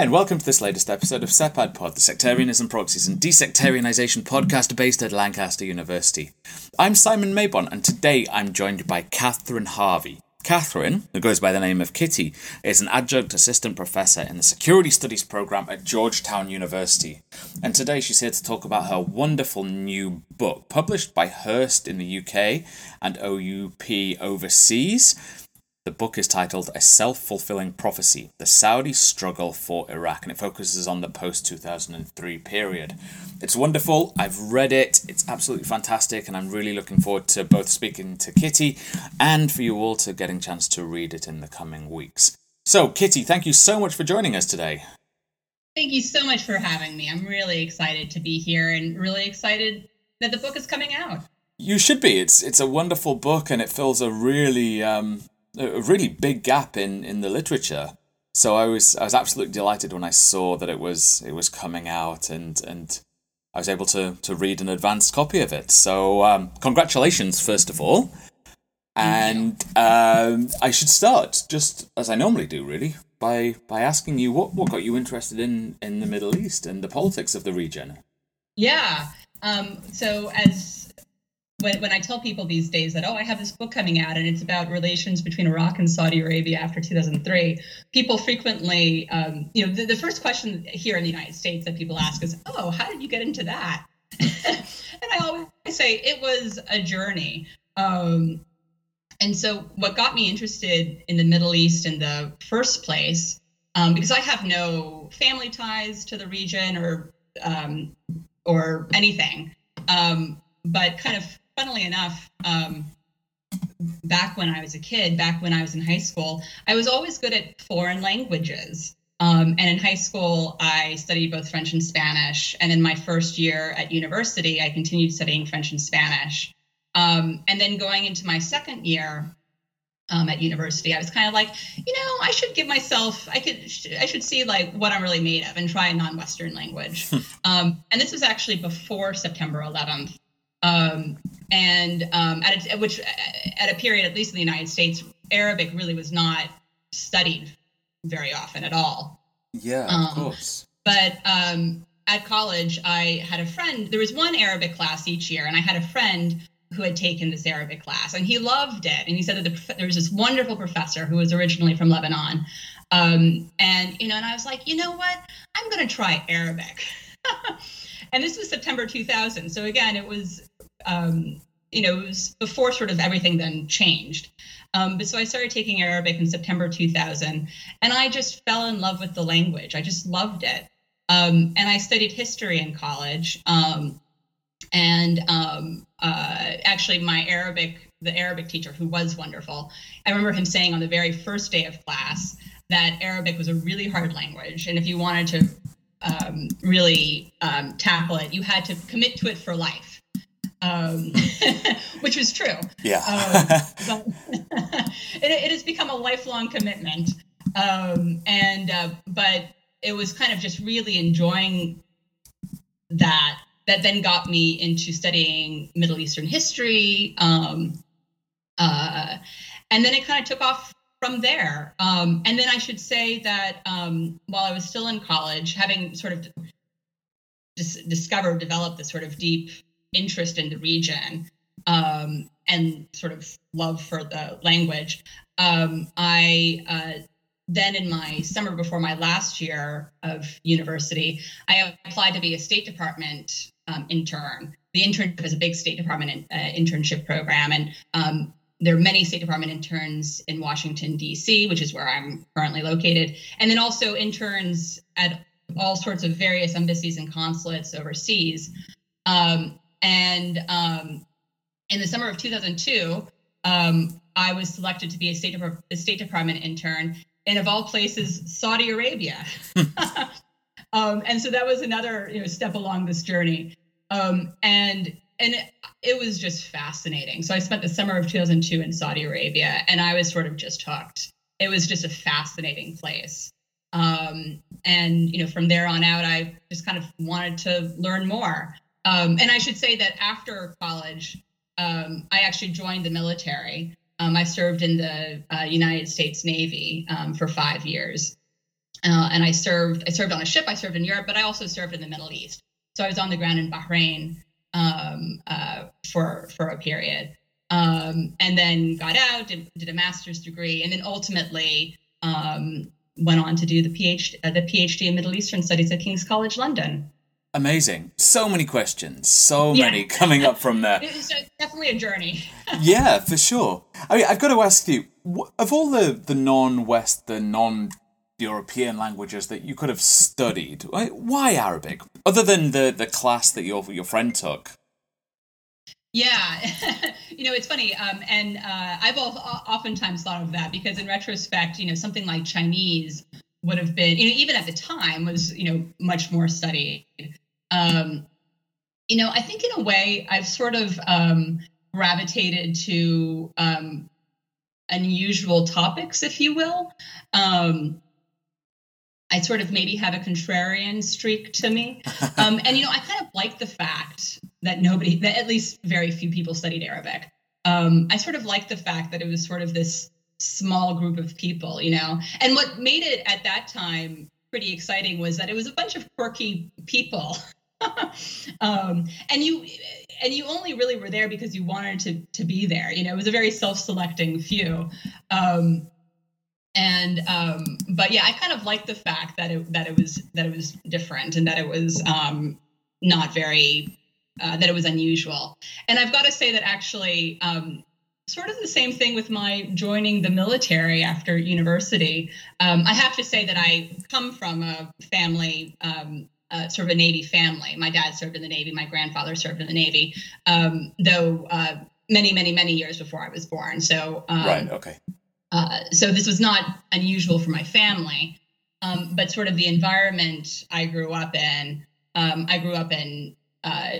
and welcome to this latest episode of SEPAD Pod, the Sectarianism, Proxies, and Desectarianization podcast based at Lancaster University. I'm Simon Mabon, and today I'm joined by Catherine Harvey. Catherine, who goes by the name of Kitty, is an adjunct assistant professor in the Security Studies program at Georgetown University. And today she's here to talk about her wonderful new book, published by Hurst in the UK and OUP overseas. The book is titled A Self Fulfilling Prophecy The Saudi Struggle for Iraq, and it focuses on the post 2003 period. It's wonderful. I've read it. It's absolutely fantastic, and I'm really looking forward to both speaking to Kitty and for you all to getting a chance to read it in the coming weeks. So, Kitty, thank you so much for joining us today. Thank you so much for having me. I'm really excited to be here and really excited that the book is coming out. You should be. It's it's a wonderful book, and it fills a really um, a really big gap in, in the literature. So I was I was absolutely delighted when I saw that it was it was coming out and and I was able to to read an advanced copy of it. So um, congratulations first of all. And um, I should start just as I normally do, really, by by asking you what, what got you interested in in the Middle East and the politics of the region. Yeah. Um, so as when, when I tell people these days that, oh, I have this book coming out and it's about relations between Iraq and Saudi Arabia after 2003, people frequently, um, you know, the, the, first question here in the United States that people ask is, oh, how did you get into that? and I always say it was a journey. Um, and so what got me interested in the Middle East in the first place, um, because I have no family ties to the region or um, or anything, um, but kind of funnily enough, um, back when I was a kid, back when I was in high school, I was always good at foreign languages. Um, and in high school, I studied both French and Spanish. And in my first year at university, I continued studying French and Spanish. Um, and then going into my second year um, at university, I was kind of like, you know, I should give myself, I could, I should see like what I'm really made of and try a non-Western language. um, and this was actually before September 11th. Um, and um, at, a, which at a period, at least in the United States, Arabic really was not studied very often at all. Yeah, of um, course. But um, at college, I had a friend. There was one Arabic class each year, and I had a friend who had taken this Arabic class, and he loved it. And he said that the, there was this wonderful professor who was originally from Lebanon, um, and you know, and I was like, you know what? I'm going to try Arabic. and this was September 2000. So again, it was um, you know, it was before sort of everything then changed. Um, but so I started taking Arabic in September 2000, and I just fell in love with the language. I just loved it. Um, and I studied history in college. Um, and um, uh, actually, my Arabic, the Arabic teacher who was wonderful, I remember him saying on the very first day of class that Arabic was a really hard language. And if you wanted to um, really um, tackle it, you had to commit to it for life um, which was true. Yeah. um, it, it, has become a lifelong commitment. Um, and, uh, but it was kind of just really enjoying that, that then got me into studying Middle Eastern history. Um, uh, and then it kind of took off from there. Um, and then I should say that um, while I was still in college, having sort of dis- discovered, developed this sort of deep interest in the region um, and sort of love for the language, um, I uh, then in my summer before my last year of university, I applied to be a State Department um, intern. The internship is a big State Department uh, internship program, and um, there are many State Department interns in Washington, D.C., which is where I'm currently located, and then also interns at all sorts of various embassies and consulates overseas. Um, and um, in the summer of 2002, um, I was selected to be a State, Dep- a State Department intern, and of all places, Saudi Arabia. um, and so that was another you know, step along this journey. Um, and and it, it, was just fascinating. So I spent the summer of 2002 in Saudi Arabia, and I was sort of just hooked. It was just a fascinating place. Um, and you know, from there on out, I just kind of wanted to learn more. Um, and I should say that after college, um, I actually joined the military. Um, I served in the uh, United States Navy um, for five years. uh, and I served. I served on a ship. I served in Europe, but I also served in the Middle East. So I was on the ground in Bahrain um, uh, for for a period, um, and then got out, did, did a master's degree, and then ultimately went on to do the PhD, uh, the PhD in Middle Eastern Studies at King's College London. Amazing. So many questions. So yeah. many coming up from there. it's definitely a journey. yeah, for sure. I mean, I've got to ask you, of all the, the non-Western, non-European languages that you could have studied, why Arabic? Other than the, the class that your your friend took. Yeah, you know, it's funny. Um, and uh, I've oftentimes thought of that because in retrospect, you know, something like Chinese would have been, you know, even at the time was, you know, much more studied. Um, you know, I think in a way I've sort of um, gravitated to um, unusual topics, if you will. Um, I sort of maybe have a contrarian streak to me. Um, and, you know, I kind of like the fact that nobody, that at least very few people studied Arabic. Um, I sort of like the fact that it was sort of this small group of people, you know. And what made it at that time pretty exciting was that it was a bunch of quirky people. um, and you and you only really were there because you wanted to to be there. You know, it was a very self-selecting few. Um, and um, but yeah, I kind of liked the fact that it that it was that it was different and that it was um, not very uh, that it was unusual. And I've got to say that actually, um, sort of the same thing with my joining the military after university. Um, I have to say that I come from a family, um, uh, sort of a Navy family. My dad served in the Navy, my grandfather served in the Navy, um, though uh, many, many, many years before I was born. So, um, right, okay. Uh, so this was not unusual for my family, um, but sort of the environment I grew up in. Um, I grew up in uh,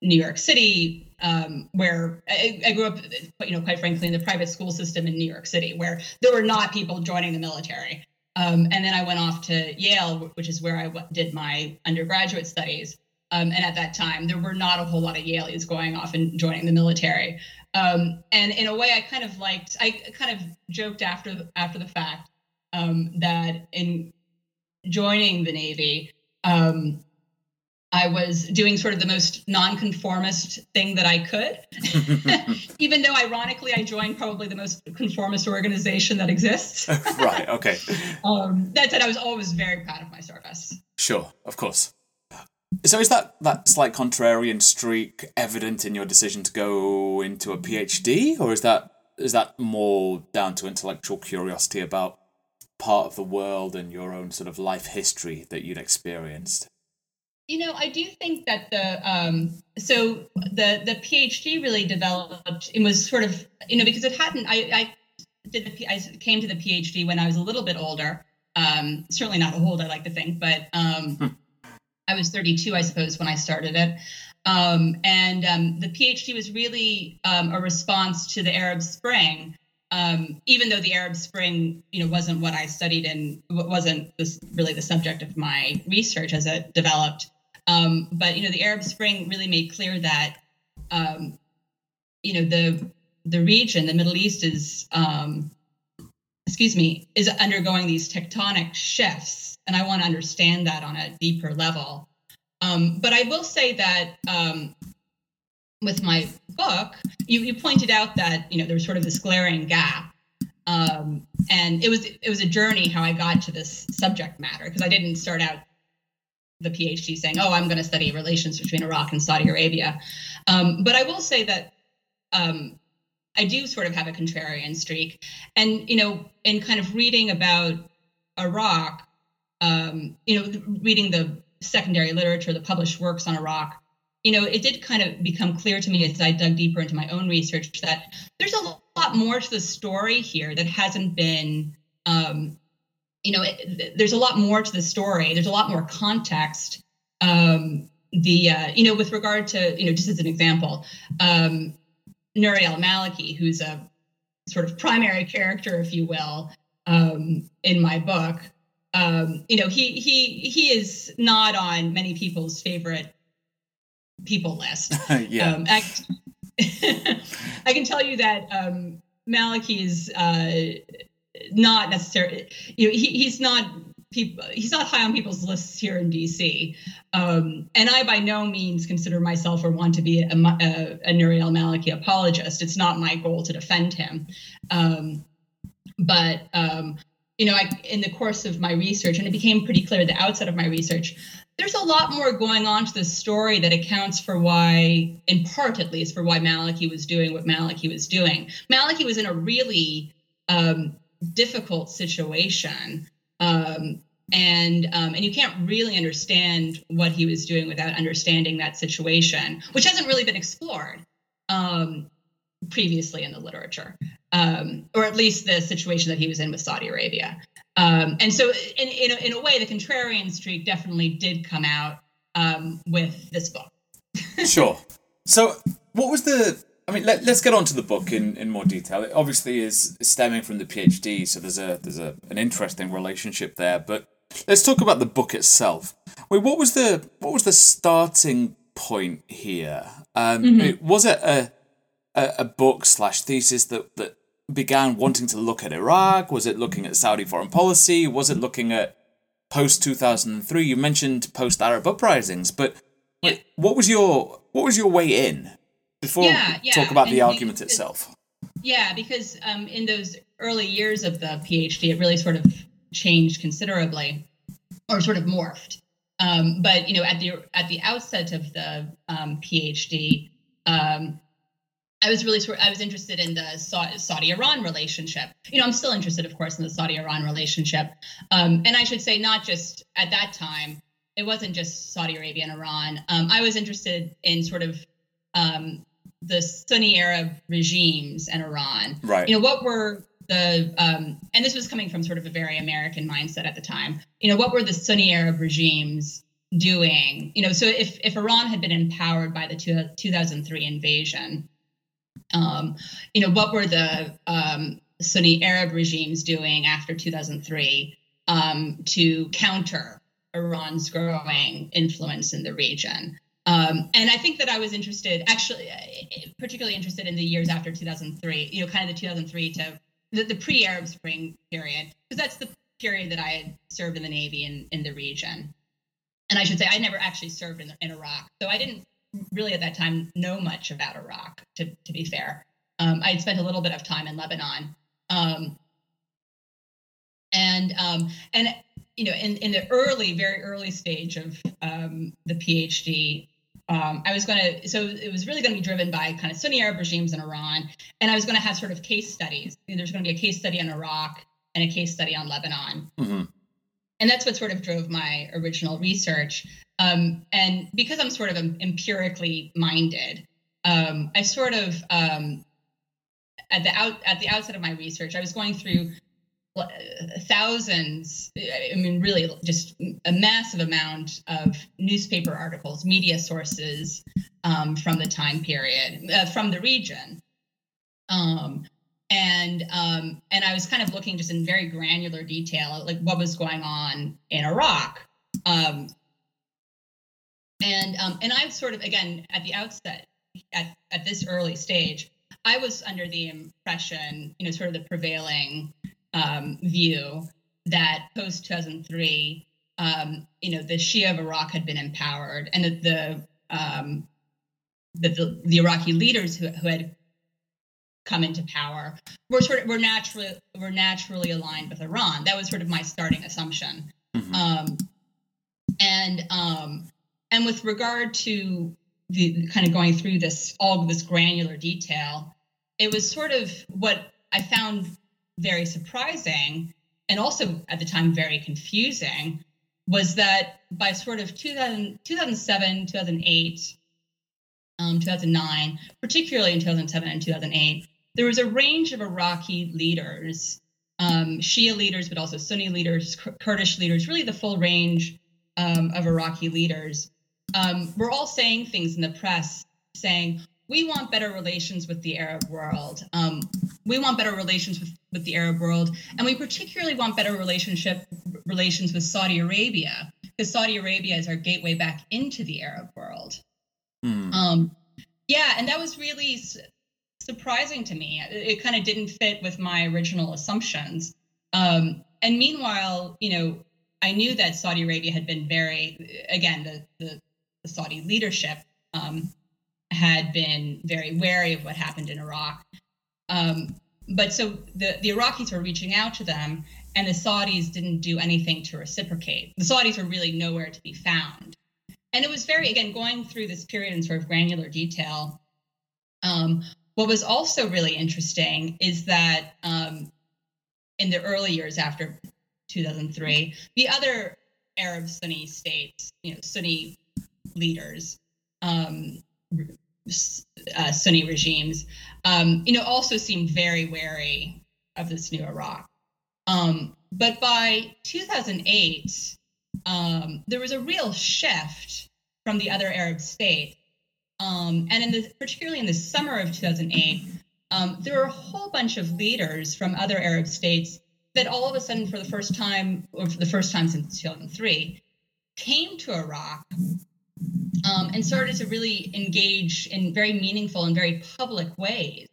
New York City, um, where I, I, grew up, you know, quite frankly, in the private school system in New York City, where there were not people joining the military. Um, and then I went off to Yale, which is where I w- did my undergraduate studies. Um, and at that time, there were not a whole lot of Yalies going off and joining the military. Um, and in a way, I kind of liked, I kind of joked after after the fact um, that in joining the Navy, um, I was doing sort of the most nonconformist thing that I could. Even though, ironically, I joined probably the most conformist organization that exists. right. Okay. Um, that said, I was always very proud of my service. Sure. Of course. So is that that slight contrarian streak evident in your decision to go into a PhD, or is that is that more down to intellectual curiosity about part of the world and your own sort of life history that you'd experienced? You know, I do think that the um, so the the PhD really developed. and was sort of you know because it hadn't. I, I did the I came to the PhD when I was a little bit older. Um, certainly not old, I like to think, but um, hmm. I was 32, I suppose, when I started it. Um, and um, the PhD was really um, a response to the Arab Spring. Um, even though the Arab Spring, you know, wasn't what I studied and wasn't this, really the subject of my research as it developed, um, but you know, the Arab Spring really made clear that um, you know the the region, the Middle East, is um, excuse me, is undergoing these tectonic shifts, and I want to understand that on a deeper level. Um, but I will say that um, with my book, you, you pointed out that you know there was sort of this glaring gap um, and it was it was a journey how I got to this subject matter because I didn't start out the PhD saying, "Oh, I'm going to study relations between Iraq and Saudi Arabia." Um, but I will say that um, I do sort of have a contrarian streak, and you know, in kind of reading about Iraq, um, you know, reading the secondary literature, the published works on Iraq, you know, it did kind of become clear to me as I dug deeper into my own research that there's a lot more to the story here that hasn't been um, you know, it, there's a lot more to the story. There's a lot more context. Um, the uh, you know, with regard to you know, just as an example, um, Nouri al-Maliki, who's a sort of primary character, if you will, um, in my book. Um, you know, he he he is not on many people's favorite people list. yeah. Um, I, I, can tell you that um, Maliki is uh, not necessarily you know he, he's not people he's not high on people's lists here in DC. Um, and I by no means consider myself or want to be a, a, a Nouri al-Maliki apologist. It's not my goal to defend him. Um, but um, you know, I, in the course of my research, and it became pretty clear at the outset of my research, there's a lot more going on to this story that accounts for why, in part at least, for why Maliki was doing what Maliki was doing. Maliki was in a really um, difficult situation. Um, and um, and you can't really understand what he was doing without understanding that situation, which hasn't really been explored um, previously in the literature, um, or at least the situation that he was in with Saudi Arabia. Um, and so, in, in a, in, a, way, the contrarian streak definitely did come out um, with this book. sure. So, what was the I mean, let, us get on to the book in, in more detail. It obviously is stemming from the PhD, so there's a there's a an interesting relationship there. But let's talk about the book itself. Wait, what was the what was the starting point here? Um, mm-hmm. it, was it a, a, a book slash thesis that that began wanting to look at Iraq? Was it looking at Saudi foreign policy? Was it looking at post two thousand and three? You mentioned post Arab uprisings, but yeah. what was your what was your way in? before yeah, yeah. talk about and the argument because, itself. Yeah, because um, in those early years of the PhD, it really sort of changed considerably, or sort of morphed. Um, but you know, at the at the outset of the um, PhD, um, I was really sort. I was interested in the Saudi-Iran relationship. You know, I'm still interested, of course, in the Saudi-Iran relationship. Um, and I should say, not just at that time. It wasn't just Saudi Arabia and Iran. Um, I was interested in sort of um, the Sunni Arab regimes and Iran. Right. You know, what were the um, and this was coming from sort of a very American mindset at the time. You know, what were the Sunni Arab regimes doing? You know, so if if Iran had been empowered by the two, 2003 invasion, um, you know, what were the um, Sunni Arab regimes doing after 2003 um, to counter Iran's growing influence in the region? Um, and I think that I was interested, actually, uh, particularly interested in the years after 2003, you know, kind of the 2003 to the, the pre Arab Spring period, because that's the period that I had served in the Navy in, in the region. And I should say, I never actually served in, in Iraq. So I didn't really at that time know much about Iraq, to, to be fair. Um, I had spent a little bit of time in Lebanon. Um, and um, and you know, in, in the early, very early stage of um, the PhD, um, I was going to, so it was really going to be driven by kind of Sunni Arab regimes in Iran. And I was going to have sort of case studies. There's going to be a case study on Iraq and a case study on Lebanon. Mm-hmm. And that's what sort of drove my original research. Um, and because I'm sort of empirically minded, um, I sort of, um, at the out at the outset of my research, I was going through thousands i mean really just a massive amount of newspaper articles media sources um, from the time period uh, from the region um, and um, and i was kind of looking just in very granular detail like what was going on in iraq um, and um, and i sort of again at the outset at, at this early stage i was under the impression you know sort of the prevailing um, view that post 2003, um, you know, the Shia of Iraq had been empowered, and that the um, that the, the Iraqi leaders who, who had come into power were sort of were naturally were naturally aligned with Iran. That was sort of my starting assumption. Mm-hmm. Um, and um, and with regard to the kind of going through this all of this granular detail, it was sort of what I found very surprising and also at the time very confusing was that by sort of 2000, 2007, 2008, um, 2009, particularly in 2007 and 2008, there was a range of Iraqi leaders, um, Shia leaders, but also Sunni leaders, Kurdish leaders, really the full range um, of Iraqi leaders, um, were all saying things in the press saying, we want better relations with the Arab world. Um, we want better relations with, with the Arab world, and we particularly want better relationship relations with Saudi Arabia because Saudi Arabia is our gateway back into the Arab world. Mm. Um, yeah, and that was really surprising to me. It, it kind of didn't fit with my original assumptions. Um, and meanwhile, you know, I knew that Saudi Arabia had been very, again, the, the, the Saudi leadership um, had been very wary of what happened in Iraq. Um, but so the, the Iraqis were reaching out to them, and the Saudis didn't do anything to reciprocate. The Saudis were really nowhere to be found. And it was very, again, going through this period in sort of granular detail. Um, what was also really interesting is that um, in the early years after 2003, the other Arab Sunni states, you know, Sunni leaders, um, uh, Sunni regimes, um, you know, also seemed very wary of this new Iraq. Um, but by 2008, um, there was a real shift from the other Arab states. Um, and in the, particularly in the summer of 2008, um, there were a whole bunch of leaders from other Arab states that all of a sudden, for the first time, or for the first time since 2003, came to Iraq um, and started to really engage in very meaningful and very public ways.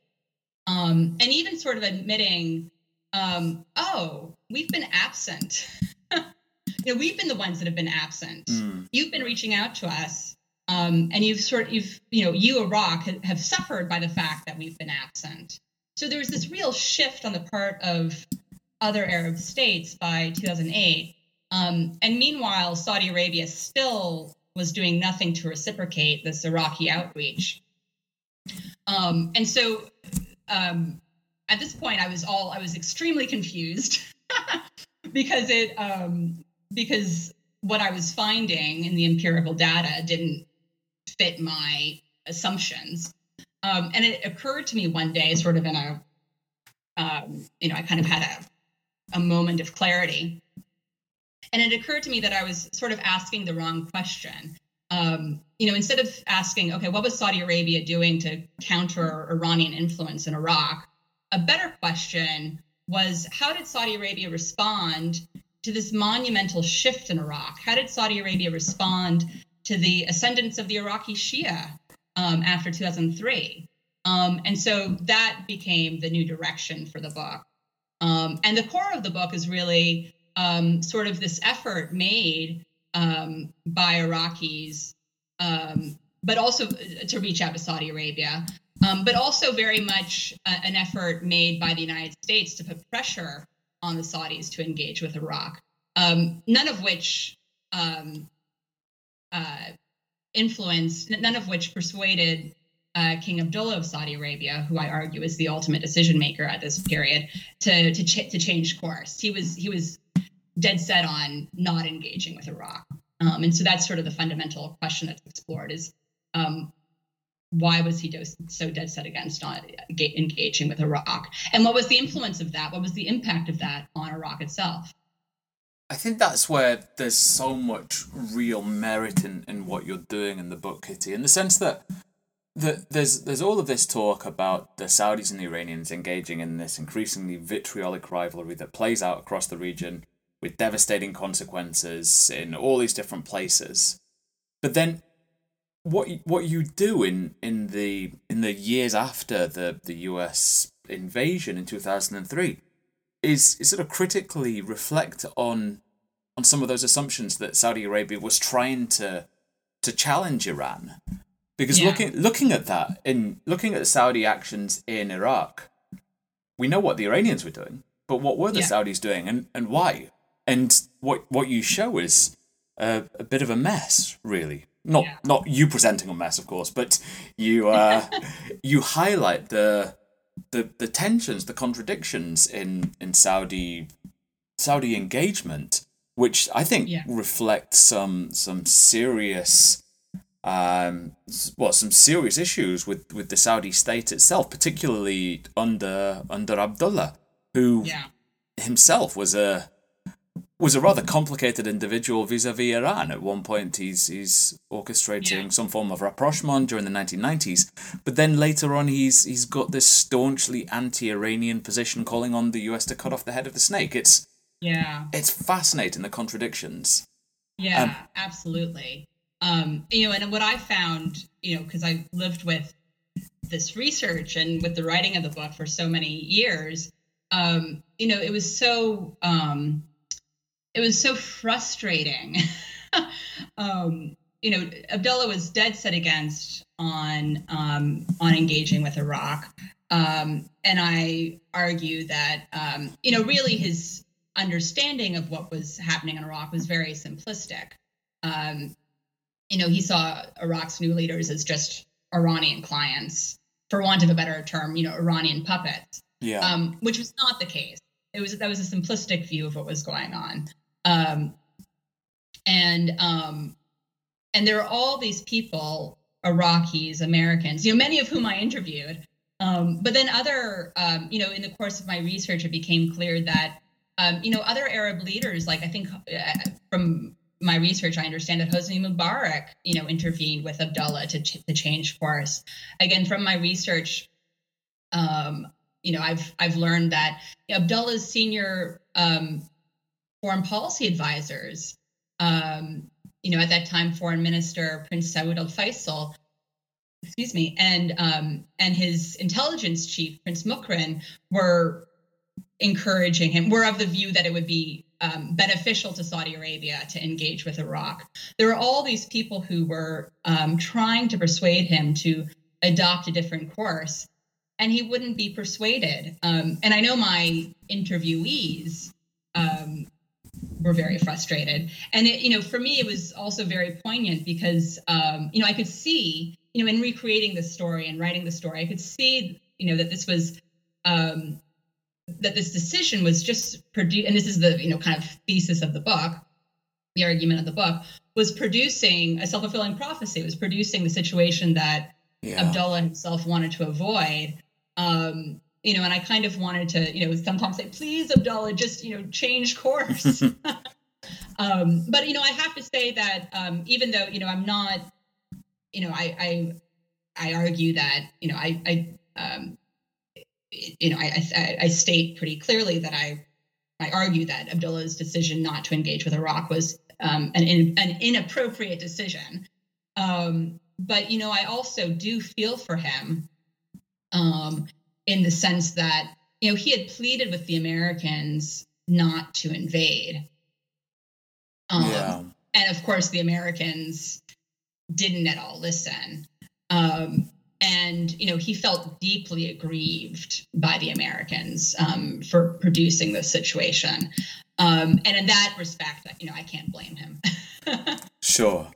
Um, and even sort of admitting, um, oh, we've been absent. you know, we've been the ones that have been absent. Mm. You've been reaching out to us. Um, and you've sort of, you've, you know, you, Iraq, have, suffered by the fact that we've been absent. So there was this real shift on the part of other Arab states by 2008. Um, and meanwhile, Saudi Arabia still was doing nothing to reciprocate this Iraqi outreach. Um, and so um, at this point, I was all I was extremely confused because it um, because what I was finding in the empirical data didn't fit my assumptions. Um, and it occurred to me one day, sort of in a, um, you know, I kind of had a, a moment of clarity and it occurred to me that I was sort of asking the wrong question. Um, you know, instead of asking, okay, what was Saudi Arabia doing to counter Iranian influence in Iraq? A better question was how did Saudi Arabia respond to this monumental shift in Iraq? How did Saudi Arabia respond to the ascendance of the Iraqi Shia um, after 2003? Um, and so that became the new direction for the book. Um, and the core of the book is really um, sort of this effort made um, by Iraqis, um, but also to reach out to Saudi Arabia, but also very much a, an effort made by the United States to put pressure on the Saudis to engage with Iraq. None of which um, uh, influenced, none of which persuaded uh, King Abdullah of Saudi Arabia, who I argue is the ultimate decision maker at this period, to to, ch- to change course. He was he was dead set on not engaging with Iraq. Um, and so that's sort of the fundamental question that's explored is um, why was he so dead set against not engaging with Iraq? And what was the influence of that? What was the impact of that on Iraq itself? I think that's where there's so much real merit in, in what you're doing in the book, Kitty, in the sense that the, there's there's all of this talk about the Saudis and the Iranians engaging in this increasingly vitriolic rivalry that plays out across the region with devastating consequences in all these different places. But then what what you do in, in the in the years after the, the US invasion in 2003 is, is sort of critically reflect on on some of those assumptions that Saudi Arabia was trying to to challenge Iran. Because yeah. looking looking at that in looking at the Saudi actions in Iraq, we know what the Iranians were doing, but what were the yeah. Saudis doing and, and why? and what what you show is a, a bit of a mess, really. Not yeah. not you presenting a mess, of course, but you uh, you highlight the the the tensions, the contradictions in in Saudi Saudi engagement, which I think yeah. reflect some some serious um well some serious issues with with the Saudi state itself, particularly under under Abdullah, who yeah. himself was a was a rather complicated individual vis-a-vis Iran. At one point, he's he's orchestrating yeah. some form of rapprochement during the 1990s, but then later on, he's he's got this staunchly anti-Iranian position, calling on the U.S. to cut off the head of the snake. It's yeah, it's fascinating the contradictions. Yeah, um, absolutely. Um, you know, and what I found, you know, because I lived with this research and with the writing of the book for so many years, um, you know, it was so um, it was so frustrating. um, you know, Abdullah was dead set against on um, on engaging with Iraq, um, and I argue that um, you know really his understanding of what was happening in Iraq was very simplistic. Um, you know, he saw Iraq's new leaders as just Iranian clients, for want of a better term, you know, Iranian puppets. Yeah. Um, which was not the case. It was that was a simplistic view of what was going on. Um, and um, and there are all these people, Iraqis, Americans, you know, many of whom I interviewed. Um, but then other, um, you know, in the course of my research, it became clear that, um, you know, other Arab leaders, like I think uh, from my research, I understand that Hosni Mubarak, you know, intervened with Abdullah to, ch- to change course. Again, from my research, um, you know, I've I've learned that Abdullah's senior um, foreign policy advisors, um, you know, at that time, Foreign Minister Prince Saud Al Faisal, excuse me, and um, and his intelligence chief Prince Mukrin were encouraging him. Were of the view that it would be um, beneficial to Saudi Arabia to engage with Iraq. There were all these people who were um, trying to persuade him to adopt a different course, and he wouldn't be persuaded. Um, and I know my interviewees um, were very frustrated, and it, you know, for me, it was also very poignant because um, you know I could see, you know, in recreating the story and writing the story, I could see, you know, that this was um, that this decision was just produced, and this is the you know kind of thesis of the book, the argument of the book was producing a self fulfilling prophecy. It was producing the situation that yeah. Abdullah himself wanted to avoid. Um, you know, and I kind of wanted to, you know, sometimes say, please, Abdullah, just, you know, change course. um, but, you know, I have to say that um, even though, you know, I'm not, you know, I, I, I argue that, you know, I, I, um, you know, I, I, I state pretty clearly that I, I argue that Abdullah's decision not to engage with Iraq was um, an, in, an inappropriate decision. Um, but you know, I also do feel for him um, in the sense that you know he had pleaded with the Americans not to invade. Um, yeah. And of course, the Americans didn't at all listen. Um, and you know he felt deeply aggrieved by the Americans um, for producing this situation, um, and in that respect, you know I can't blame him. sure.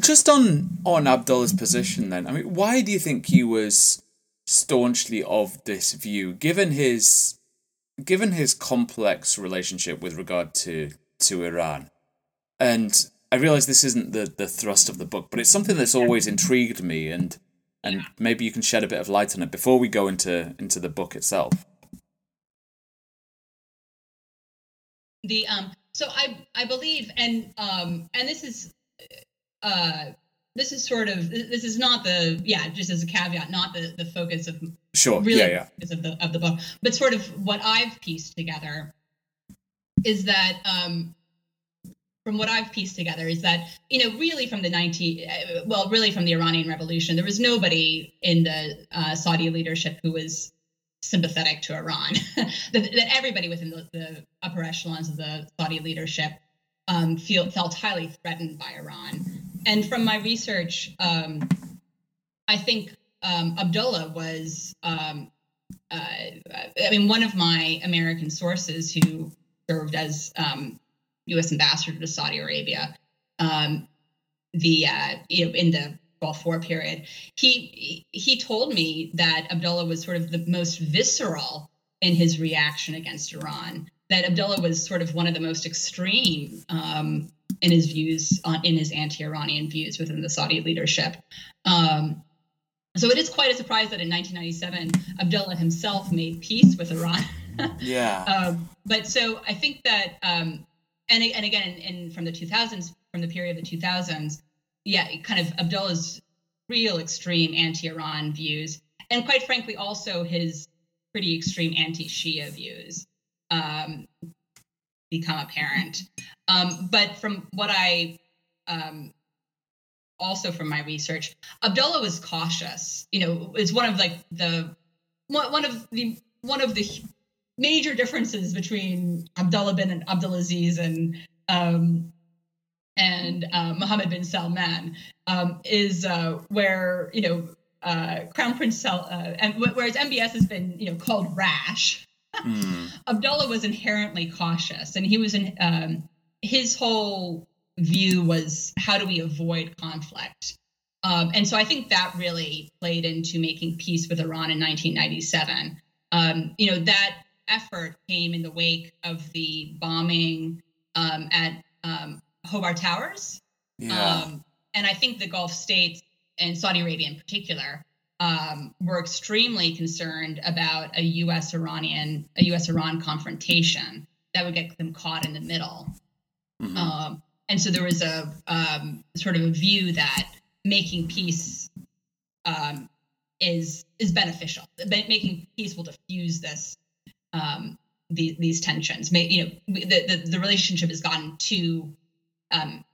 Just on on Abdullah's position, then I mean, why do you think he was staunchly of this view, given his given his complex relationship with regard to to Iran, and I realize this isn't the the thrust of the book, but it's something that's always intrigued me and and maybe you can shed a bit of light on it before we go into into the book itself. The um so I I believe and um and this is uh this is sort of this is not the yeah just as a caveat not the the focus of sure really yeah, yeah. of the of the book. But sort of what I've pieced together is that um from what I've pieced together is that you know really from the 19 uh, well really from the Iranian Revolution there was nobody in the uh, Saudi leadership who was sympathetic to Iran. That, that, everybody within the, the, upper echelons of the Saudi leadership um, feel felt highly threatened by Iran and from my research um, I think um, Abdullah was um, uh, I mean one of my American sources who served as um, U.S. ambassador to Saudi Arabia, um, the uh, you know in the Gulf War period, he he told me that Abdullah was sort of the most visceral in his reaction against Iran. That Abdullah was sort of one of the most extreme um, in his views on in his anti-Iranian views within the Saudi leadership. Um, so it is quite a surprise that in 1997 Abdullah himself made peace with Iran. yeah. Um, but so I think that um, and and again, in, in, from the 2000s, from the period of the 2000s, yeah, kind of Abdullah's real extreme anti-Iran views, and quite frankly, also his pretty extreme anti-Shia views um, become apparent. Um, but from what I um, also from my research, Abdullah was cautious. You know, is one of like the one of the one of the major differences between Abdullah bin and Abdulaziz and um, and uh, Mohammed bin Salman um, is uh, where you know uh, Crown Prince Sal- uh, and whereas MBS has been you know called rash. Mm. Abdullah was inherently cautious, and he was in um, his whole view was how do we avoid conflict. Um, and so I think that really played into making peace with Iran in 1997. Um, you know that effort came in the wake of the bombing um, at um, Khobar Towers. Yeah. Um, and I think the Gulf states and Saudi Arabia in particular um, were extremely concerned about a U.S. Iranian, a U.S. Iran confrontation that would get them caught in the middle. Mm-hmm. Um, and so there was a um, sort of a view that making peace um, is is beneficial. Making peace will diffuse this um, these, these tensions. May, you know, the, the, the relationship has gotten too um,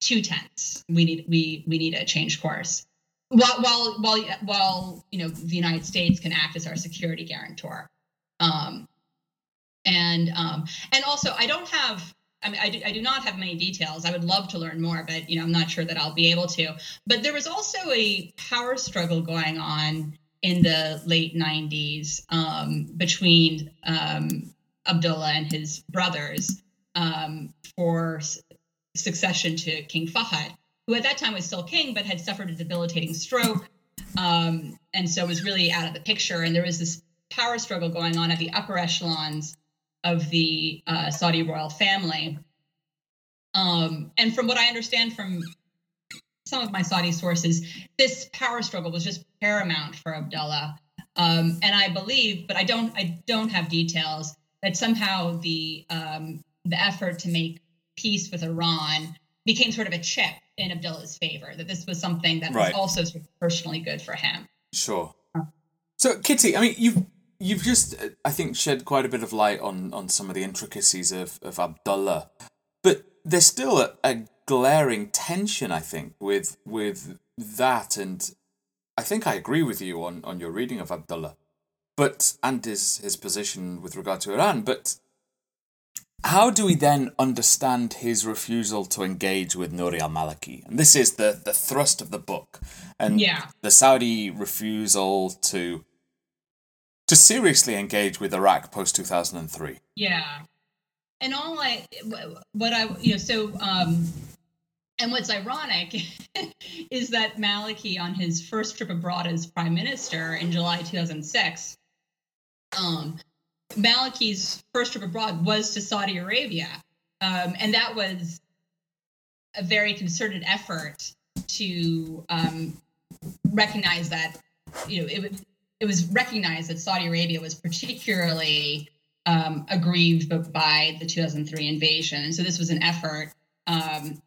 too tense. We need we we need a change course. While while while while you know the United States can act as our security guarantor, um, and um, and also I don't have. I mean, I do, I do not have many details. I would love to learn more, but you know, I'm not sure that I'll be able to. But there was also a power struggle going on in the late 90s um, between um, Abdullah and his brothers um, for succession to King Fahd, who at that time was still king but had suffered a debilitating stroke um, and so was really out of the picture. And there was this power struggle going on at the upper echelons of the uh, Saudi royal family. Um, and from what I understand from some of my Saudi sources, this power struggle was just paramount for Abdullah. Um, and I believe, but I don't, I don't have details that somehow the um, the effort to make peace with Iran became sort of a chip in Abdullah's favor. That this was something that right. was also sort of personally good for him. Sure. So, Kitty, I mean, you've you've just, I think, shed quite a bit of light on on some of the intricacies of of Abdullah, but there's still a, a glaring tension, I think, with with that, and I think I agree with you on on your reading of Abdullah, but and his his position with regard to Iran, but. How do we then understand his refusal to engage with Nouri al Maliki? And this is the, the thrust of the book. And yeah. the Saudi refusal to to seriously engage with Iraq post 2003. Yeah. And all I, what I, you know, so um, and what's ironic is that Maliki, on his first trip abroad as prime minister in July 2006, um, Maliki's first trip abroad was to Saudi Arabia. Um, and that was a very concerted effort to um, recognize that, you know, it, it was recognized that Saudi Arabia was particularly um, aggrieved by the 2003 invasion. And so this was an effort um,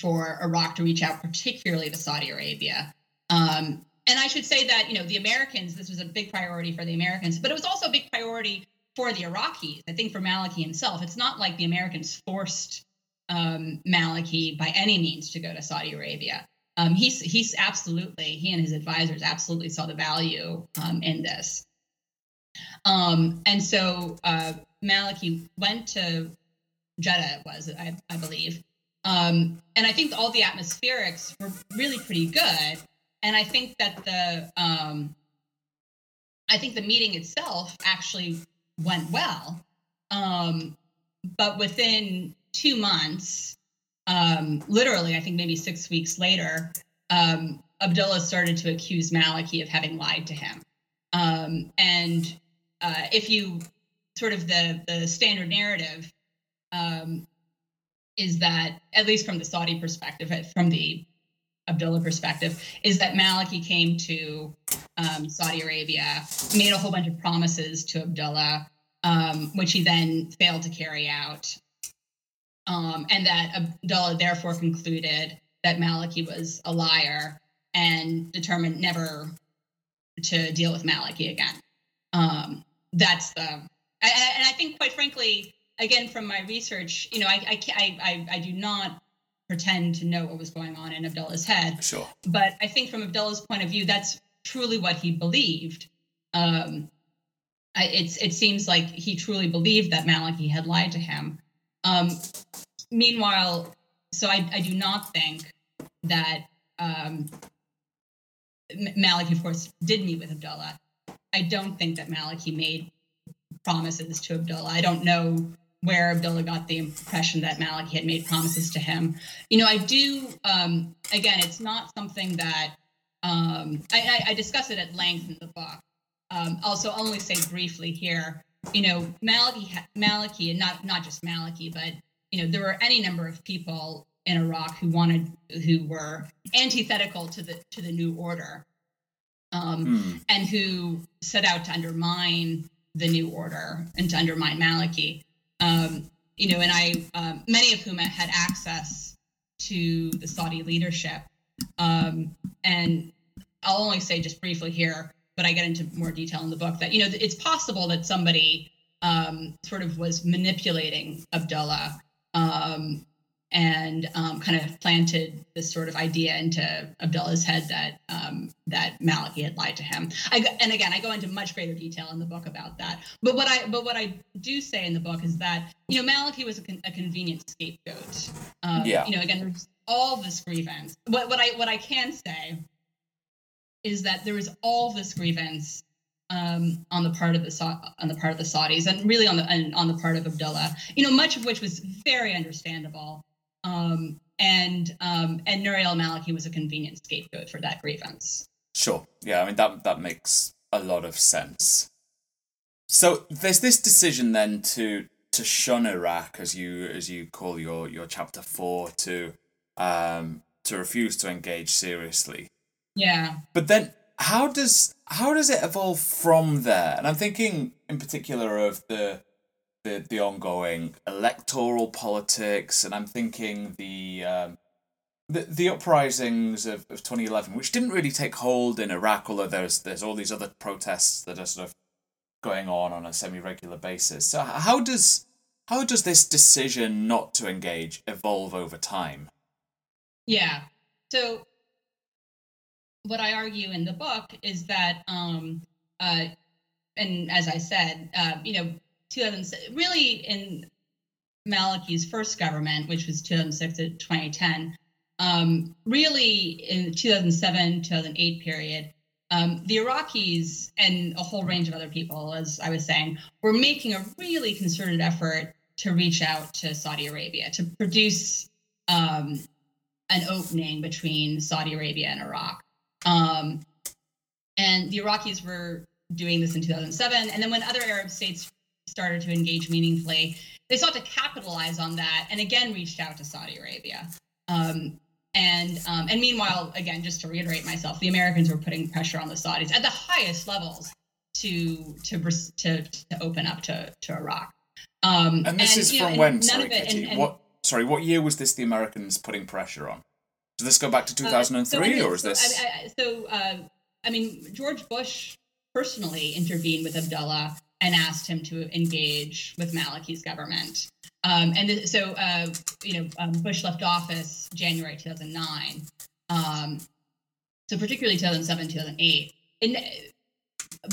for Iraq to reach out, particularly to Saudi Arabia. Um, and I should say that you know the Americans, this was a big priority for the Americans, but it was also a big priority for the Iraqis. I think for Maliki himself, it's not like the Americans forced um, Maliki by any means to go to Saudi Arabia. Um, he's he's absolutely he and his advisors absolutely saw the value um, in this. Um, and so uh, Maliki went to Jeddah, it was I, I believe, um, and I think all the atmospherics were really pretty good. And I think that the um, I think the meeting itself actually went well. Um, but within two months, um, literally, I think maybe six weeks later, um, Abdullah started to accuse Maliki of having lied to him. Um, and uh, if you sort of the the standard narrative um, is that, at least from the Saudi perspective, from the Abdullah perspective, is that Maliki came to um, Saudi Arabia, made a whole bunch of promises to Abdullah, um, which he then failed to carry out. Um, and that Abdullah therefore concluded that Maliki was a liar and determined never to deal with Maliki again. Um, that's the, and I think, quite frankly, again from my research, you know, I I I, I do not pretend to know what was going on in Abdullah's head. Sure. But I think from Abdullah's point of view, that's truly what he believed. Um, it's it seems like he truly believed that Maliki had lied to him. Um, meanwhile, so I, I do not think that um, Maliki, of course, did meet with Abdullah. I don't think that Maliki made promises to Abdullah. I don't know where Abdullah got the impression that Maliki had made promises to him. You know, I do. Um, again, it's not something that um, I, I, discuss it at length in the book. Um, also, I'll only say briefly here. You know, Maliki, Maliki, and not not just Maliki, but you know, there were any number of people in Iraq who wanted, who were antithetical to the to the new order, um, mm. and who set out to undermine the new order and to undermine Maliki. Um, you know, and I, um, many of whom had access to the Saudi leadership. Um, and I'll only say just briefly here, but I get into more detail in the book that, you know, it's possible that somebody um, sort of was manipulating Abdullah um, and um, kind of planted this sort of idea into Abdullah's head that um, that Maliki had lied to him. I, and again, I go into much greater detail in the book about that. But what I but what I do say in the book is that you know Maliki was a, con- a convenient scapegoat. Um, yeah. You know, again, there's all this grievance. What what I what I can say is that there was all this grievance um, on the part of the on the part of the Saudis, and really on the on the part of Abdullah. You know, much of which was very understandable. Um, and um, and Nouri al-Maliki was a convenient scapegoat for that grievance. Sure. Yeah, I mean that that makes a lot of sense. So there's this decision then to to shun Iraq, as you as you call your your chapter four, to um to refuse to engage seriously. Yeah. But then how does how does it evolve from there? And I'm thinking in particular of the the the ongoing electoral politics, and I'm thinking the um, the the uprisings of, of 2011, which didn't really take hold in Iraq, although there's there's all these other protests that are sort of going on on a semi regular basis. So how does how does this decision not to engage evolve over time? Yeah. So what I argue in the book is that, um, uh, and as I said, uh, you know, 2006, really in Maliki's first government, which was 2006 to 2010, um, really in the 2007 2008 period, um, the Iraqis and a whole range of other people, as I was saying, were making a really concerted effort to reach out to Saudi Arabia to produce um, an opening between Saudi Arabia and Iraq. Um, and the Iraqis were doing this in 2007. And then when other Arab states started to engage meaningfully, they sought to capitalize on that and again reached out to Saudi Arabia. Um, and um, and meanwhile, again, just to reiterate myself, the Americans were putting pressure on the Saudis at the highest levels to to to, to open up to to Iraq. Um, and this and, is from know, when? Sorry, it, and, and, what? Sorry, what year was this? The Americans putting pressure on? Does this go back to 2003, uh, so, I mean, or is so, this? I, I, so, uh, I mean, George Bush personally intervened with Abdullah and asked him to engage with Maliki's government. Um, and so, uh, you know, um, Bush left office January 2009. Um, so, particularly 2007, 2008. And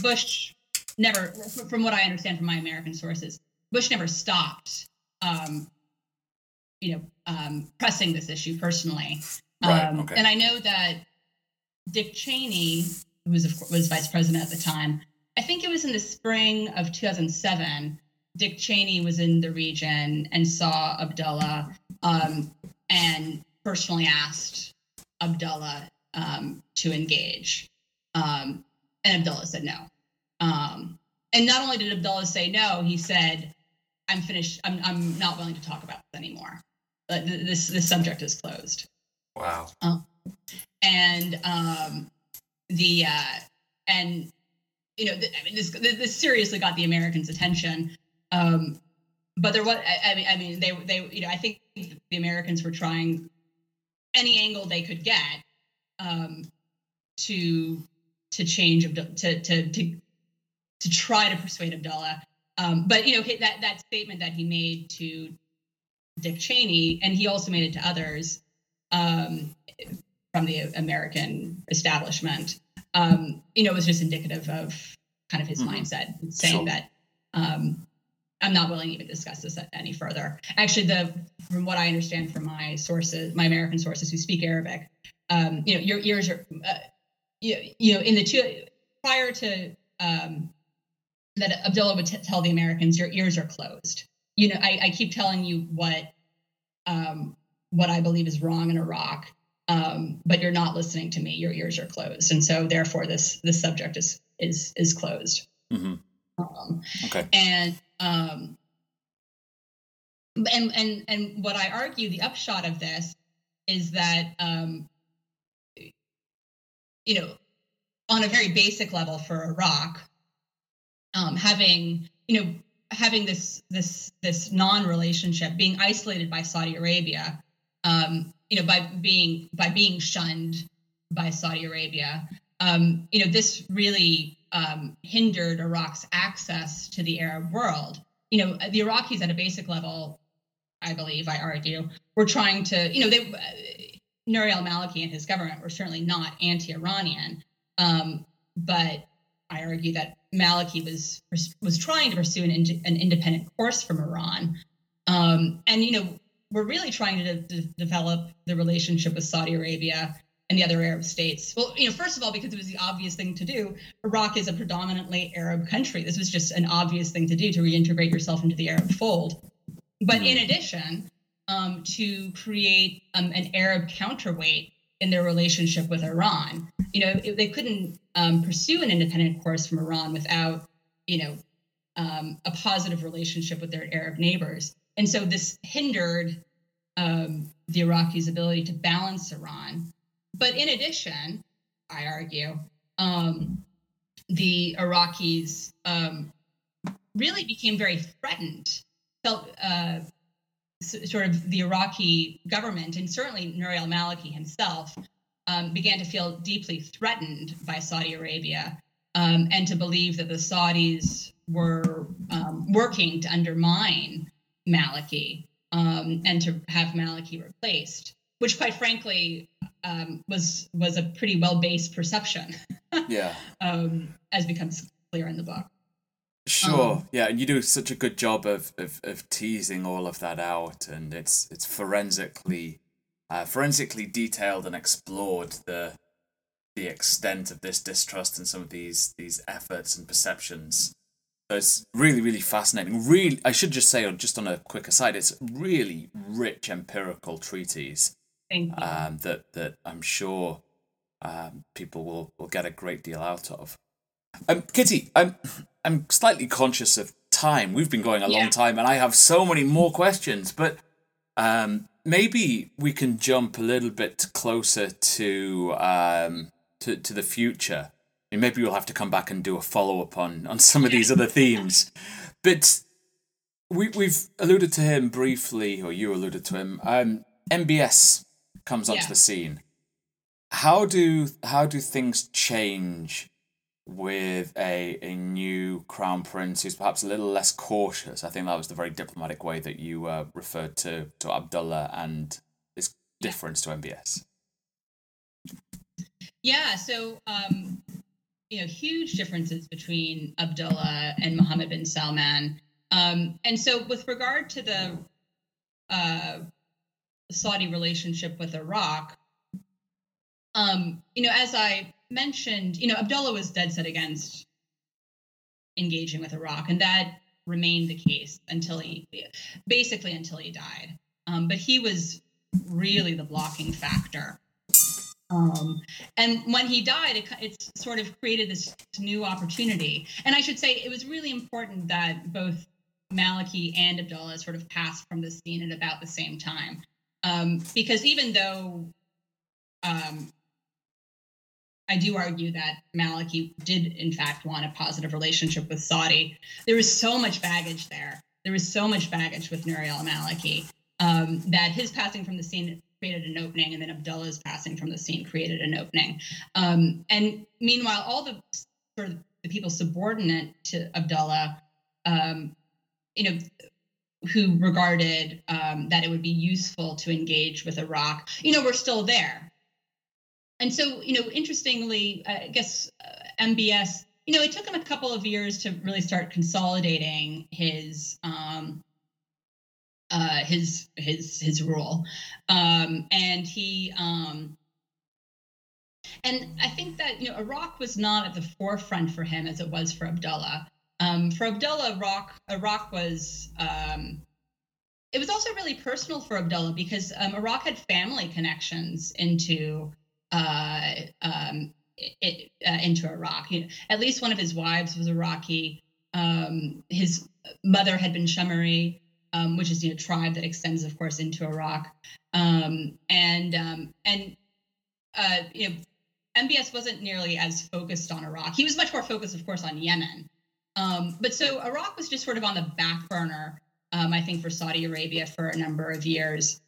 Bush never, from what I understand from my American sources, Bush never stopped, um, you know, um, pressing this issue personally. Right, um, okay. And I know that Dick Cheney, who was, was vice president at the time, I think it was in the spring of 2007. Dick Cheney was in the region and saw Abdullah um, and personally asked Abdullah um, to engage. Um, and Abdullah said no. Um, and not only did Abdullah say no, he said, I'm finished. I'm, I'm not willing to talk about this anymore. Uh, this, this subject is closed. Wow. Uh, and um, the, uh, and you know, I mean, this, this seriously got the Americans' attention. Um, but there was, I, I mean, I mean, they, they, you know, I think the Americans were trying any angle they could get um, to to change to to to to try to persuade Abdullah. Um, but you know that that statement that he made to Dick Cheney, and he also made it to others um, from the American establishment, um, you know, it was just indicative of kind of his mm-hmm. mindset, saying sure. that um, I'm not willing to even discuss this any further. Actually, the from what I understand from my sources, my American sources who speak Arabic, um, you know, your ears are, uh, you, you know, in the two prior to um, that Abdullah would t- tell the Americans, your ears are closed. You know, I, I keep telling you what um, what I believe is wrong in Iraq, um, but you're not listening to me. Your ears are closed, and so therefore this this subject is is is closed. Mm-hmm. Um, okay. And um, and and and what I argue, the upshot of this is that um, you know, on a very basic level for Iraq, um, having you know having this this this non-relationship, being isolated by Saudi Arabia, um, you know, by being by being shunned by Saudi Arabia, um, you know, this really um, hindered Iraq's access to the Arab world. You know, the Iraqis at a basic level, I believe, I argue, were trying to, you know, they, uh, Nouri al-Maliki and his government were certainly not anti-Iranian, um, but I argue that Maliki was was trying to pursue an, an independent course from Iran, um, and you know, we're really trying to de- develop the relationship with Saudi Arabia and the other Arab states. Well, you know, first of all, because it was the obvious thing to do. Iraq is a predominantly Arab country. This was just an obvious thing to do to reintegrate yourself into the Arab fold. But in addition, um, to create um, an Arab counterweight in their relationship with Iran. You know, it, they couldn't um, pursue an independent course from Iran without, you know, um, a positive relationship with their Arab neighbors. And so this hindered um, the Iraqis' ability to balance Iran. But in addition, I argue, um, the Iraqis um, really became very threatened, felt uh, sort of the Iraqi government and certainly Nouri al Maliki himself um, began to feel deeply threatened by Saudi Arabia um, and to believe that the Saudis were um, working to undermine Maliki um, and to have Maliki replaced, which, quite frankly, um, was was a pretty well based perception. yeah. Um, as becomes clear in the book. Sure. Um, yeah, and you do such a good job of, of, of teasing all of that out, and it's it's forensically uh, forensically detailed and explored the the extent of this distrust and some of these these efforts and perceptions. So it's really really fascinating. Really, I should just say, just on a quick aside, it's really rich empirical treatise um, that that I'm sure um, people will, will get a great deal out of. Um, Kitty, I'm I'm slightly conscious of time. We've been going a yeah. long time, and I have so many more questions. But um, maybe we can jump a little bit closer to um, to to the future. I mean, maybe we'll have to come back and do a follow up on on some of these other themes. But we we've alluded to him briefly, or you alluded to him. Um, MBS comes onto yeah. the scene. How do how do things change with a a new crown prince who's perhaps a little less cautious? I think that was the very diplomatic way that you uh, referred to to Abdullah and his difference to MBS. Yeah, so um, you know, huge differences between Abdullah and Mohammed bin Salman. Um, and so, with regard to the uh, Saudi relationship with Iraq, um, you know, as I mentioned, you know, Abdullah was dead set against engaging with Iraq, and that remained the case until he, basically until he died. Um, but he was really the blocking factor. Um, and when he died, it, it sort of created this new opportunity. And I should say it was really important that both Maliki and Abdullah sort of passed from the scene at about the same time. Um, because even though um, I do argue that Maliki did, in fact, want a positive relationship with Saudi, there was so much baggage there. There was so much baggage with Nouri al Maliki um, that his passing from the scene created an opening, and then Abdullah's passing from the scene created an opening. Um, and meanwhile, all the sort of the people subordinate to Abdullah, um, you know, who regarded um, that it would be useful to engage with Iraq, you know, we're still there. And so, you know, interestingly, I guess uh, MBS you know, it took him a couple of years to really start consolidating his um, uh, his his his rule, um, and he um, and I think that you know Iraq was not at the forefront for him as it was for Abdullah. Um, for Abdullah, Iraq Iraq was um, it was also really personal for Abdullah because um, Iraq had family connections into uh, um, it, uh, into Iraq. You know, at least one of his wives was Iraqi. His mother had been Shamari, um, which is you know, a tribe that extends, of course, into Iraq. Um, and um, and uh, you know, MBS wasn't nearly as focused on Iraq. He was much more focused, of course, on Yemen. Um, but so Iraq was just sort of on the back burner um, I think, for Saudi Arabia for a number of years.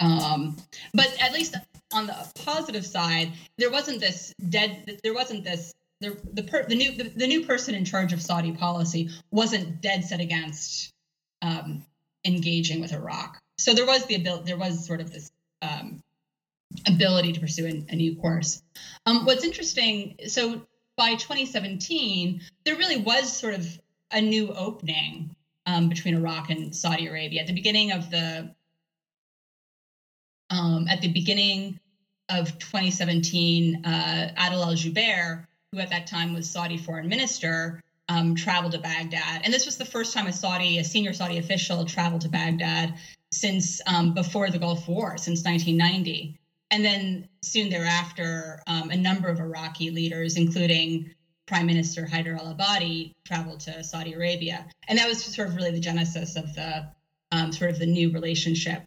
Um, but at least on the positive side, there wasn't this dead. There wasn't this. The the, per, the new the, the, new person in charge of Saudi policy wasn't dead set against um, engaging with Iraq. So there was the ability. There was sort of this um, ability to pursue a, a new course. Um, what's interesting. So by 2017, there really was sort of a new opening um, between Iraq and Saudi Arabia. At the beginning of the um, at the beginning of 2017, uh, Adel al Jubeir, who at that time was Saudi foreign minister, um, traveled to Baghdad. And this was the first time a Saudi, a senior Saudi official, traveled to Baghdad since um, before the Gulf War, since 1990. And then soon thereafter, um, a number of Iraqi leaders, including Prime Minister Haider al-Abadi traveled to Saudi Arabia, and that was sort of really the genesis of the um, sort of the new relationship.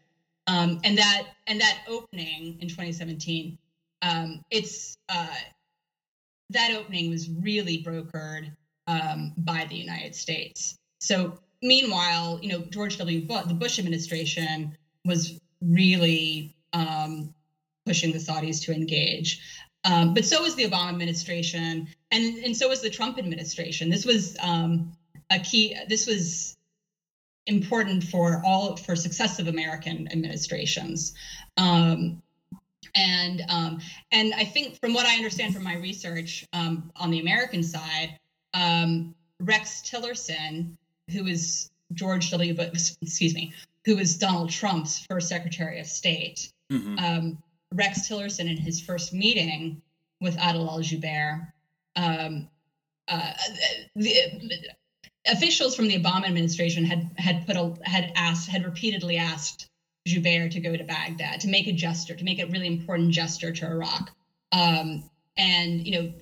Um, and that and that opening in 2017, um, it's uh, that opening was really brokered um, by the United States. So meanwhile, you know, George W. Bush, the Bush administration was really um, pushing the Saudis to engage. Um, but so was the Obama administration, and and so was the Trump administration. This was um, a key. This was important for all for successive American administrations. Um, and um, and I think from what I understand from my research um, on the American side, um, Rex Tillerson, who is George W. Bush, excuse me, who was Donald Trump's first Secretary of State, mm-hmm. um, Rex Tillerson in his first meeting with Adel al Jubeir. Um, uh, the, officials from the Obama administration had had put a had asked had repeatedly asked Jubeir to go to Baghdad to make a gesture to make a really important gesture to Iraq. Um, and you know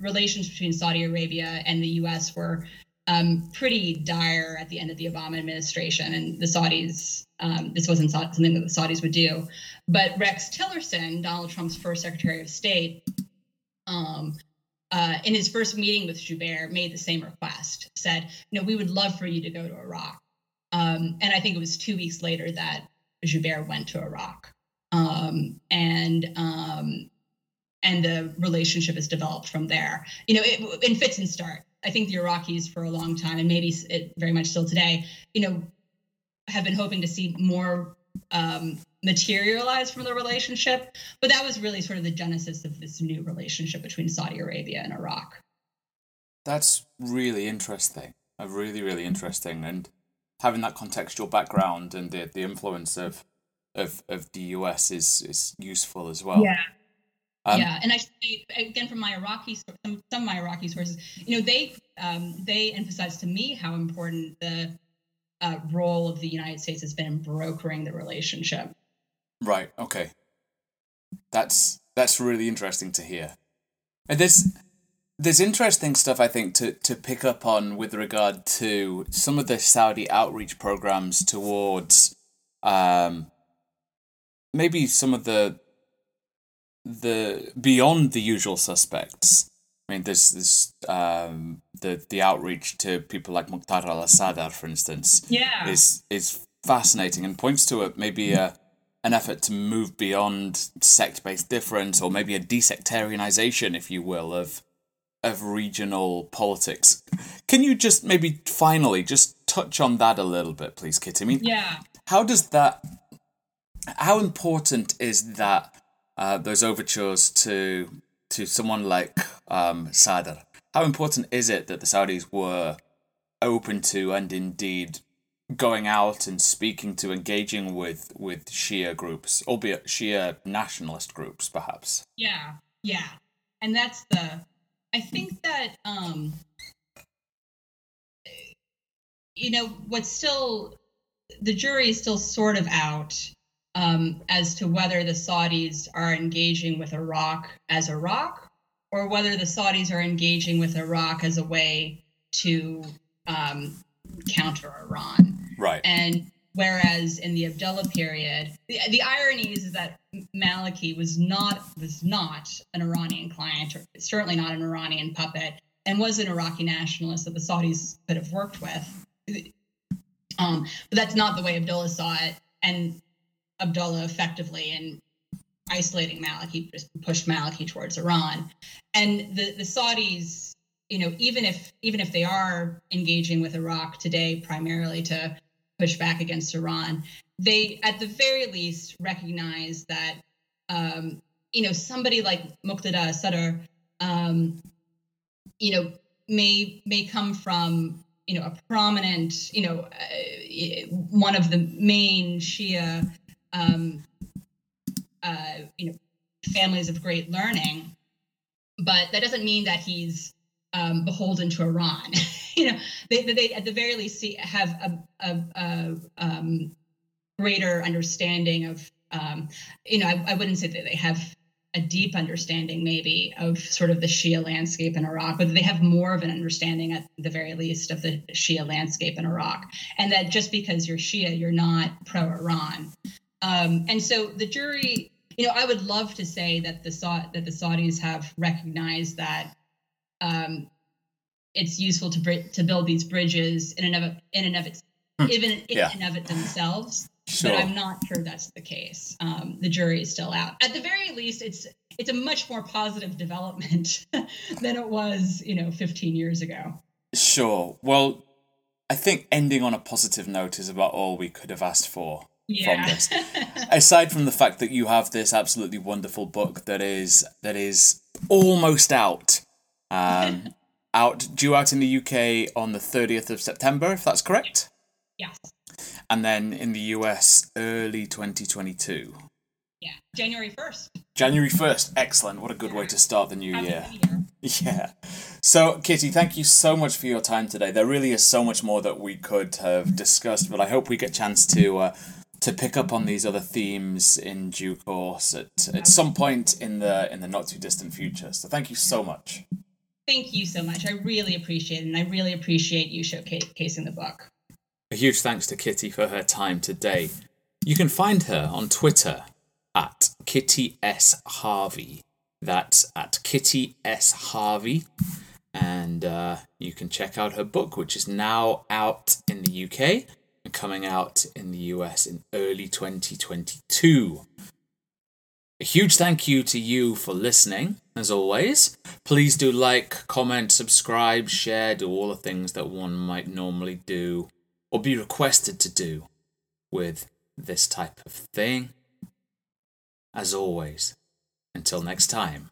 relations between Saudi Arabia and the U.S. were um, pretty dire at the end of the Obama administration, and the Saudis. Um, this wasn't something that the Saudis would do, but Rex Tillerson, Donald Trump's first Secretary of State, um, uh, in his first meeting with Jubeir, made the same request. Said, "You know, we would love for you to go to Iraq." Um, and I think it was two weeks later that Jubeir went to Iraq, um, and um, and the relationship has developed from there. You know, it, in fits and start. I think the Iraqis for a long time, and maybe it very much still today, you know, have been hoping to see more um, materialize from the relationship. But that was really sort of the genesis of this new relationship between Saudi Arabia and Iraq. That's really interesting. Really, really interesting. And having that contextual background and the, the influence of, of of the US is is useful as well. Yeah. Um, yeah, and I say again from my Iraqi some, some of my Iraqi sources, you know, they um, they emphasize to me how important the uh, role of the United States has been in brokering the relationship. Right. Okay. That's that's really interesting to hear. And there's there's interesting stuff I think to to pick up on with regard to some of the Saudi outreach programs towards um maybe some of the the beyond the usual suspects. I mean, there's this um, the the outreach to people like Muqtada al-Sadr, for instance. Yeah, is is fascinating and points to a maybe a an effort to move beyond sect based difference or maybe a desectarianization, if you will, of of regional politics. Can you just maybe finally just touch on that a little bit, please, Kitty? I mean, yeah. How does that? How important is that? Uh, those overtures to to someone like um, Sadr. how important is it that the Saudis were open to and indeed going out and speaking to engaging with with Shia groups, albeit Shia nationalist groups, perhaps. Yeah, yeah, and that's the. I think that um, you know what's still the jury is still sort of out um, as to whether the Saudis are engaging with Iraq as Iraq or whether the Saudis are engaging with Iraq as a way to um, counter Iran. Right. And whereas in the Abdullah period, the, the irony is that Maliki was not was not an Iranian client, or certainly not an Iranian puppet, and was an Iraqi nationalist that the Saudis could have worked with. Um, but that's not the way Abdullah saw it, and Abdullah effectively and isolating Maliki just pushed Maliki towards Iran, and the the Saudis you know even if even if they are engaging with iraq today primarily to push back against iran they at the very least recognize that um, you know somebody like muqtada sadr um, you know may may come from you know a prominent you know uh, one of the main shia um, uh, you know families of great learning but that doesn't mean that he's um, beholden to Iran. you know, they, they at the very least see, have a, a, a um, greater understanding of, um, you know, I, I, wouldn't say that they have a deep understanding maybe of sort of the Shia landscape in Iraq, but they have more of an understanding at the very least of the Shia landscape in Iraq. And that just because you're Shia, you're not pro Iran. Um, and so the jury, you know, I would love to say that the that the Saudis have recognized that um, it's useful to to build these bridges in and of in and of its hmm. even in yeah. and of it themselves. Sure. But I'm not sure that's the case. Um, the jury is still out. At the very least, it's it's a much more positive development than it was, you know, 15 years ago. Sure. Well, I think ending on a positive note is about all we could have asked for yeah. from this. Aside from the fact that you have this absolutely wonderful book that is that is almost out um, out due out in the UK on the 30th of September, if that's correct. Yes. And then in the US, early 2022. Yeah, January 1st. January 1st. Excellent. What a good way to start the new year. year. Yeah. So, Kitty, thank you so much for your time today. There really is so much more that we could have discussed, but I hope we get a chance to uh, to pick up on these other themes in due course at, at some point in the in the not too distant future. So, thank you so much. Thank you so much. I really appreciate it. And I really appreciate you showcasing the book. A huge thanks to Kitty for her time today. You can find her on Twitter at Kitty S. Harvey. That's at Kitty S. Harvey. And uh, you can check out her book, which is now out in the UK and coming out in the US in early 2022. A huge thank you to you for listening, as always. Please do like, comment, subscribe, share, do all the things that one might normally do or be requested to do with this type of thing. As always, until next time.